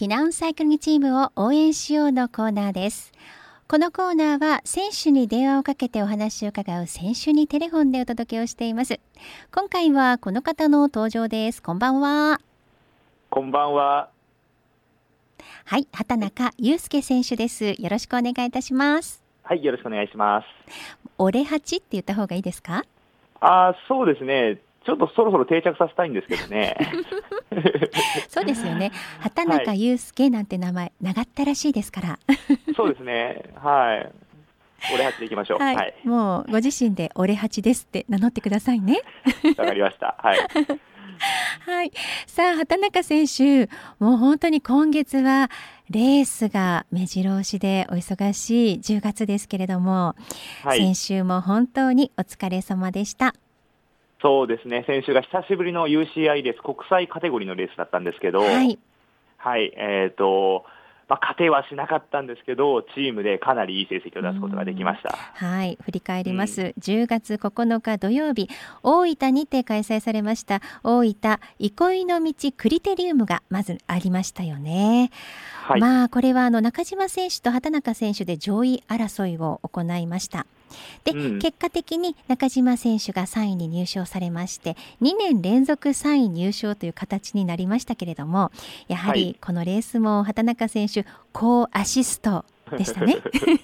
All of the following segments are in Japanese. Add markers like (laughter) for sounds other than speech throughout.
避難サイクリングチームを応援しようのコーナーです。このコーナーは選手に電話をかけてお話を伺う選手にテレフォンでお届けをしています。今回はこの方の登場です。こんばんは。こんばんは。はい畑中祐介選手です。よろしくお願いいたします。はいよろしくお願いします。俺八って言った方がいいですか？あそうですねちょっとそろそろ定着させたいんですけどね。(laughs) そうですよね。畑中祐介なんて名前、長ったらしいですから。(laughs) そうですね。はい。俺八でいきましょう。はい。はい、もうご自身で俺八ですって名乗ってくださいね。わかりました。はい。(laughs) はい。さあ、畑中選手、もう本当に今月はレースが目白押しでお忙しい10月ですけれども、はい、先週も本当にお疲れ様でした。そうですね、先週が久しぶりの UCI レース、国際カテゴリーのレースだったんですけど、はい、はい、えっ、ー、と、まあ、勝てはしなかったんですけど、チームでかなりいい成績を出すことができました。はい、振り返ります。うん、10月9日土曜日、大分にて開催されました大分憩いの道クリテリウムがまずありましたよね。はい、まあこれはあの中島選手と畑中選手で上位争いを行いました。で、うん、結果的に中島選手が3位に入賞されまして2年連続3位入賞という形になりましたけれどもやはりこのレースも畑中選手好アシストでしたね。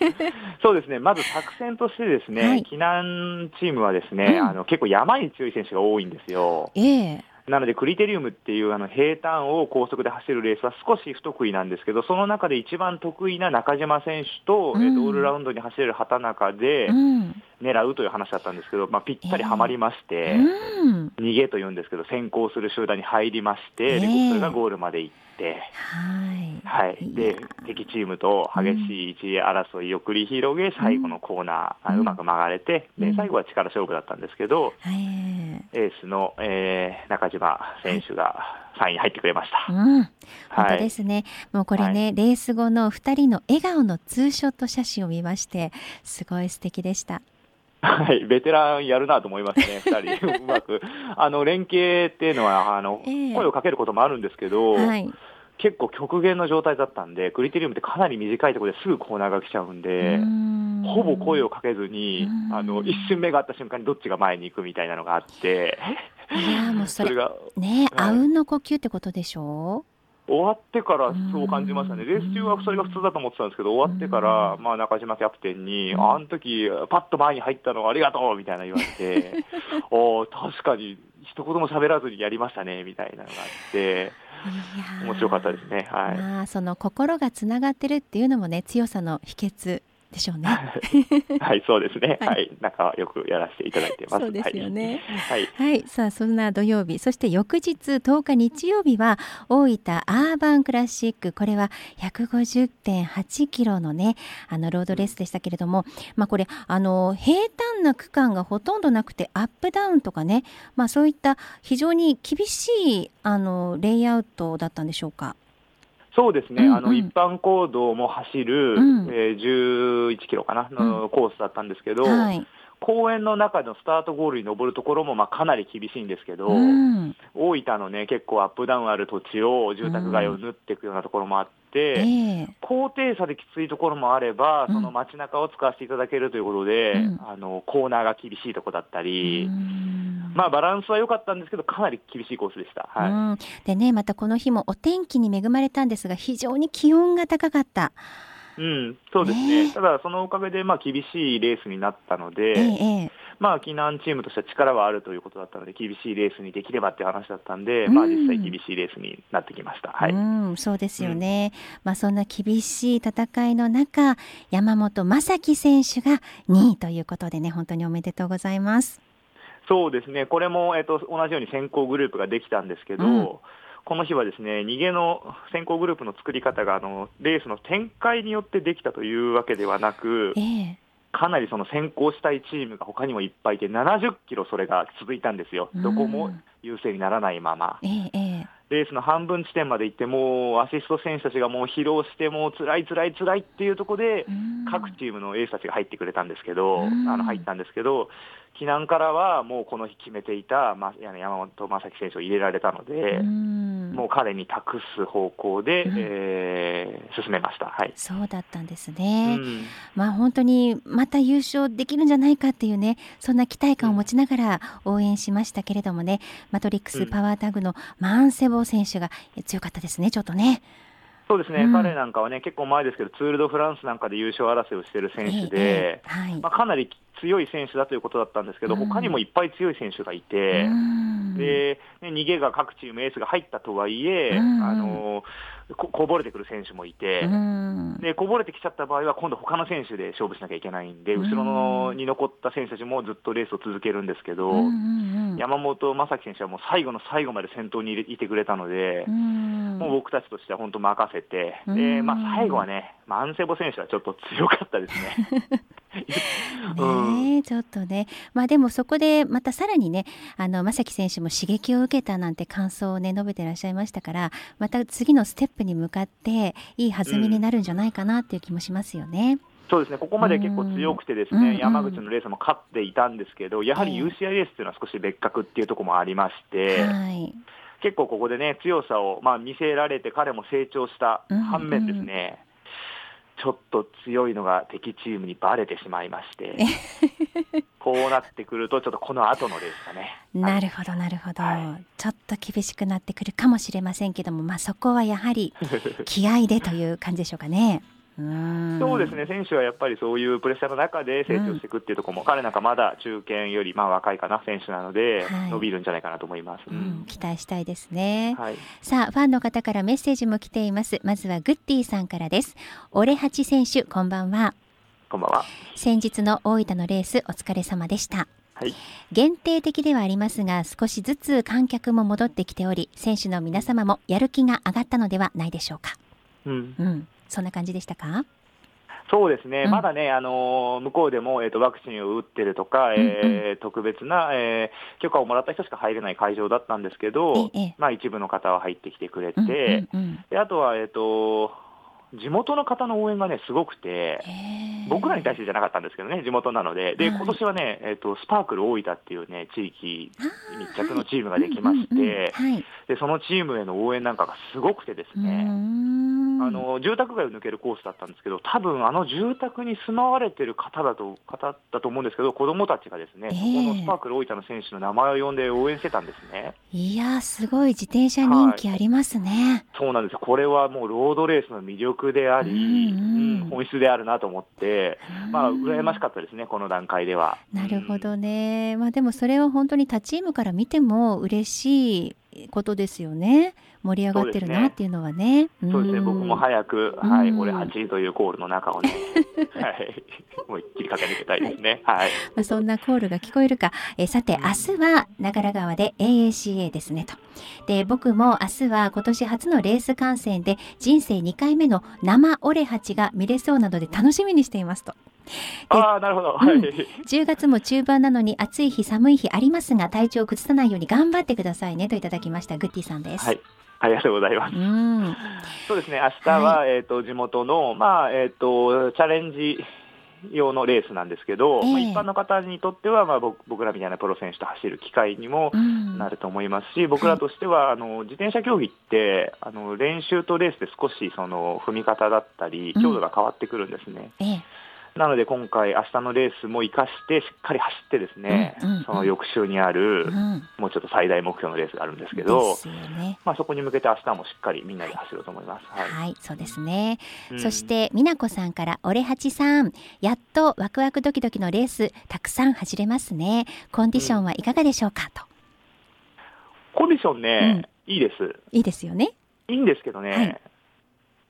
(laughs) そうですね、まず作戦としてですね、はい、避難チームはですね、うん、あの結構山に強い選手が多いんですよ。ええ。ーなので、クリテリウムっていうあの平坦を高速で走るレースは少し不得意なんですけど、その中で一番得意な中島選手と、うん、オールラウンドに走れる畑中で狙うという話だったんですけど、まあ、ぴったりはまりまして、えー、逃げというんですけど、先行する集団に入りまして、でそれがゴールまで行って、はい、はい、で敵チームと激しい一位争いを繰り広げ、最後のコーナー、うまく曲がれて、で最後は力勝負だったんですけど、エースの、えー、中島選手が3位に入ってくれました。うん、本当ですね、もうこれね、はい、レース後の2人の笑顔のツーショット写真を見まして、すごい素敵でした。はい、ベテランやるなと思いますね、(laughs) 2人、うまく。あの連携っていうのはあの、えー、声をかけることもあるんですけど、はい、結構極限の状態だったんで、クリテリウムってかなり短いところですぐコーナーが来ちゃうんで、ほぼ声をかけずに、あの一瞬目があった瞬間にどっちが前に行くみたいなのがあって、いやもうそれがね、あうんの呼吸ってことでしょ？う終わってからそう感じましたね、レース中はそれが普通だと思ってたんですけど、終わってから、まあ、中島キャプテンに、あの時パッと前に入ったのありがとうみたいな言われて、(laughs) お確かに一言も喋らずにやりましたねみたいなのがあって。面白かったですね。はい。まあその心がつながってるっていうのもね強さの秘訣でしょうね。(laughs) はい、そうですね。はい、仲良くやらせていただいてます。そうですよね。はい、はい、さあそんな土曜日、そして翌日10日日曜日は大分アーバンクラシック、これは150.8キロのねあのロードレースでしたけれども、まあこれあの平坦な区間がほとんどなくてアップダウンとかね、まあそういった非常に厳しいあのレイアウトだったんでしょうか？そうですね、うんうん、あの一般行動も走る、うん、えー、11キロかなのコースだったんですけど、はい、公園の中のスタートゴールに登るところもまあかなり厳しいんですけど、うん、大分のね、結構アップダウンある土地を住宅街を縫っていくようなところもあって、高低差できついところもあれば、その街中を使わせていただけるということで、あのコーナーが厳しいところだったり。まあ、バランスは良かったんですけど、かなり厳しいコースでした。はい、でね、またこの日もお天気に恵まれたんですが、非常に気温が高かった。うん、そうですね、ただそのおかげでまあ厳しいレースになったので、えまあ、避難チームとしては力はあるということだったので、厳しいレースにできればっていう話だったんで、うん、まあ、実際厳しいレースになってきました。はい、うん、そうですよね、うん、まあ、そんな厳しい戦いの中、山本正樹選手が2位ということでね、本当におめでとうございます。そうですね、これも、えっと、同じように先行グループができたんですけど、うん、この日はですね逃げの先行グループの作り方があのレースの展開によってできたというわけではなく、えー、かなりその先行したいチームが他にもいっぱいいて、70キロそれが続いたんですよ、どこも優勢にならないまま。えーえーレースの半分地点まで行って、もうアシスト選手たちがもう疲労して、もう辛い辛い辛いっていうところで、各チームのエースたちが入ってくれたんですけど、あの入ったんですけど、避難からはもうこの日決めていた、ま、山本正樹選手を入れられたので、もう彼に託す方向で、うん、えー、進めました、はい、そうだったんですね、うん、まあ本当にまた優勝できるんじゃないかっていうねそんな期待感を持ちながら応援しましたけれどもね、マトリックスパワータグのマンセボ選手が強かったですねちょっとね。そうですね、うん、彼なんかはね、結構前ですけど、ツール・ド・フランスなんかで優勝争いをしている選手で、えーはい、まあ、かなり強い選手だということだったんですけど、うん、他にもいっぱい強い選手がいて、うん、で、ね、逃げが各チームエースが入ったとはいえ、あのここぼれてくる選手もいて、で、こぼれてきちゃった場合は、今度、他の選手で勝負しなきゃいけないんで、後ろのに残った選手たちもずっとレースを続けるんですけど、山本昌樹選手はもう最後の最後まで先頭にいてくれたので、もう僕たちとしては本当任せて、でまあ、最後はね、マンセボ選手はちょっと強かったですね。(laughs) ね。ちょっとね、まあ、でもそこでまたさらにねあの正樹選手も刺激を受けたなんて感想をね述べてらっしゃいましたからまた次のステップに向かっていい弾みになるんじゃないかなっていう気もしますよね。うんそうですね、ここまで結構強くてですね、うん、山口のレースも勝っていたんですけど、やはり UCI レースっていうのは少し別格っていうところもありまして、はい、結構ここでね、強さをまあ見せられて、彼も成長した反面ですね、ちょっと強いのが敵チームにばれてしまいまして、(laughs) こうなってくると、ちょっとこの後のレースがね。なるほど、なるほど、はい、ちょっと厳しくなってくるかもしれませんけども、まあ、そこはやはり気合でという感じでしょうかね。そうですね、選手はやっぱりそういうプレッシャーの中で成長していくっていうところも、うん、彼なんかまだ中堅よりまあ若いかな選手なので、はい、伸びるんじゃないかなと思います、うん、期待したいですね、はい、さあファンの方からメッセージも来ています。まずはグッディさんからです。オレハチ選手こんばんは。こんばんは。先日の大分のレースお疲れ様でした。はい、限定的ではありますが少しずつ観客も戻ってきており選手の皆様もやる気が上がったのではないでしょうか、うん、うん、そんな感じでしたか？そうですね、うん、まだね、あの向こうでも、えーと、ワクチンを打ってるとか、えー、うん。うん、特別な、えー、許可をもらった人しか入れない会場だったんですけど、ええ、まあ、一部の方は入ってきてくれて、うんうんうん、であとは、えーと地元の方の応援がね、すごくて、僕らに対してじゃなかったんですけどね、地元なので、で、今年はね、えっ、ー、と、スパークル大分っていうね、地域密着のチームができまして、で、そのチームへの応援なんかがすごくてですね、あの、住宅街を抜けるコースだったんですけど、多分あの住宅に住まわれてる方だと、方だと思うんですけど、子供たちがですね、えー、ここのスパークル大分の選手の名前を呼んで応援してたんですね。いやすごい自転車人気ありますね、はい。そうなんですこれはもうロードレースの魅力であり、うんうん、本質であるなと思って、まあ、羨ましかったですね、この段階では。なるほどね。まあ、でもそれは本当に他チームから見ても嬉しいことですよね。盛り上がってるなっていうのはね。そうですね、僕も早く、はい、俺8位というコールの中をね、(laughs) はい、もう一気に駆け抜けたいですね。はい。まあそんなコールが聞こえるか。えさて、明日は長良川で AACA ですねと。で、僕も明日は今年初のレース観戦で人生2回目の生オレハチが見れそうなので楽しみにしていますと。あなるほど、はい、うん、10月も中盤なのに暑い日寒い日ありますが体調を崩さないように頑張ってくださいねといただきましたグッティさんです。はいありがとうございます。そうですね、明日は、はい、えっ、ー、と、地元の、まあ、えっ、ー、と、チャレンジ用のレースなんですけど、えー、まあ、一般の方にとっては、まあ、僕らみたいなプロ選手と走る機会にもなると思いますし、うん、僕らとしては、あの自転車競技ってあの練習とレースで少しその踏み方だったり強度が変わってくるんですね。うんえ。ーなので今回、明日のレースも生かして、しっかり走ってですね、うんうんうん、その翌週にある、うん、もうちょっと最大目標のレースがあるんですけど、ね、まあ、そこに向けて明日もしっかりみんなで走ろうと思います。はい、はい、そうですね。うん、そして、美奈子さんから、オレハチさん、やっとワクワクドキドキのレース、たくさん走れますね。コンディションはいかがでしょうか、と。コンディションね、いいです。いいですよね。いいんですけどね、はい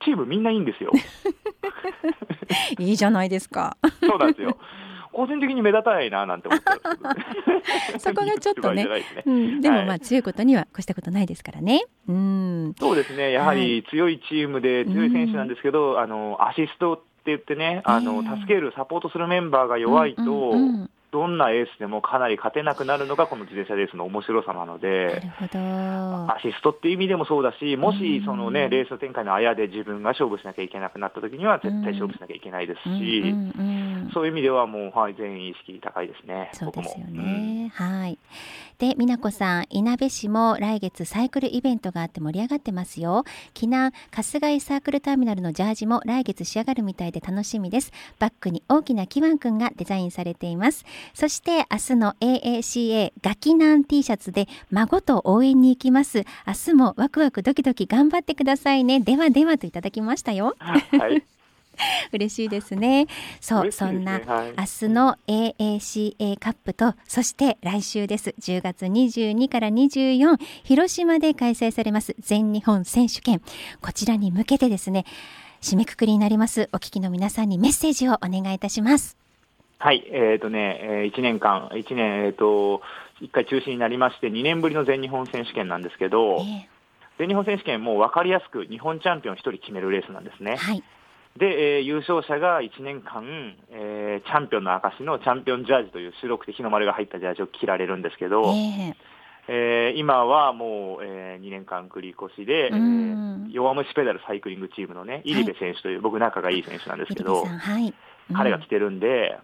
チームみんないいんですよ。(laughs) いいじゃないですか。そうなんですよ。個人的に目立たないななんて思って (laughs) そこがちょっとね、ねうん、でもまあ強いことには越したことないですからね。うん、そうですね。やはり強いチームで強い選手なんですけど、あのアシストって言ってね、あの、助けるサポートするメンバーが弱いと。うんうんうんどんなエースでもかなり勝てなくなるのがこの自転車レースの面白さなので、アシストっていう意味でもそうだし、もしその、ね、レース展開のあやで自分が勝負しなきゃいけなくなった時には絶対勝負しなきゃいけないですし、そういう意味ではもう、はい、全員意識高いですね。そうですよね、うん、はい。で美奈子さんいなべ市も来月サイクルイベントがあって盛り上がってますよ。避難春日井サークルターミナルのジャージも来月仕上がるみたいで楽しみです。バックに大きなキワンくんがデザインされていますそして明日の AACA ガキナン T シャツで孫と応援に行きます。明日もワクワクドキドキ頑張ってくださいね。ではではといただきましたよ。はい。(laughs) 嬉しいですね。そう、ね、そんな、はい、明日の AACA カップとそして来週です。10月22から24広島で開催されます全日本選手権。こちらに向けてですね締めくくりになります。お聞きの皆さんにメッセージをお願いいたします。はい、えっ、ー、とね、えー、1年間、1年、えっ、ー、と、1回中止になりまして、2年ぶりの全日本選手権なんですけど、えー、全日本選手権、もう分かりやすく日本チャンピオン1人決めるレースなんですね。はい。で、えー、優勝者が1年間、えー、チャンピオンの証のチャンピオンジャージという白くて日の丸が入ったジャージを着られるんですけど、えーえー、今はもう、えー、2年間繰り越しで、えー、弱虫ペダルサイクリングチームのね、入部選手という、はい、僕仲がいい選手なんですけど、はい。うん、彼が来てるんで、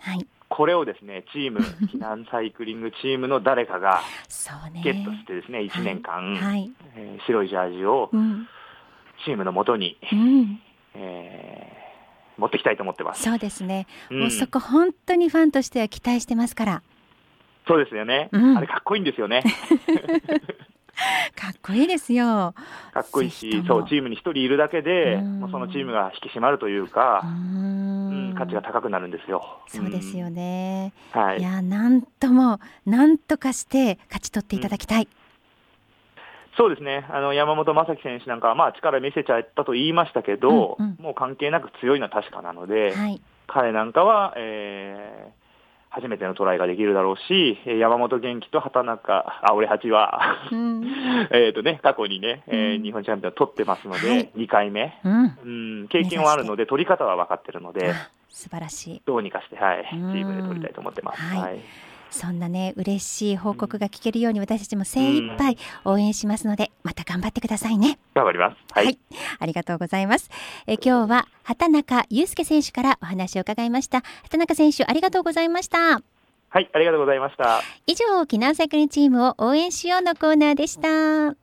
はい、これをですね、チーム、(laughs) 避難サイクリングチームの誰かがゲットしてですね、1年間、はい、えー、白いジャージをチームのもとに、うんえー、持っていきたいと思ってます。そうですね。うん、もうそこ本当にファンとしては期待してますから。そうですよね。うん、あれかっこいいんですよね。(laughs) かっこいいですよ。かっこいいし、そうチームに一人いるだけで、もうそのチームが引き締まるというか、うん、価値が高くなるんですよ。そうですよね。はい。いやなんともなんとかして勝ち取っていただきたい。そうですね、あの山本昌輝選手なんかは、まあ、力見せちゃったと言いましたけど、うんうん、もう関係なく強いのは確かなので、はい、彼なんかは、えー、初めてのトライができるだろうし、山本元気と畑中、あ、俺八は、うん、(laughs) えっとね、過去にね、えー、日本チャンピオン取ってますので、はい、2回目、うん、うん、経験はあるので、取り方は分かってるので、素晴らしい。どうにかして、はい、チームで取りたいと思ってます。はい、はい。そんなね嬉しい報告が聞けるように私たちも精一杯応援しますので、また頑張ってくださいね。頑張ります、はい、はい、ありがとうございます。え今日は畑中祐介選手からお話を伺いました。畑中選手ありがとうございました。はいありがとうございました。以上沖縄サイクルチームを応援しようのコーナーでした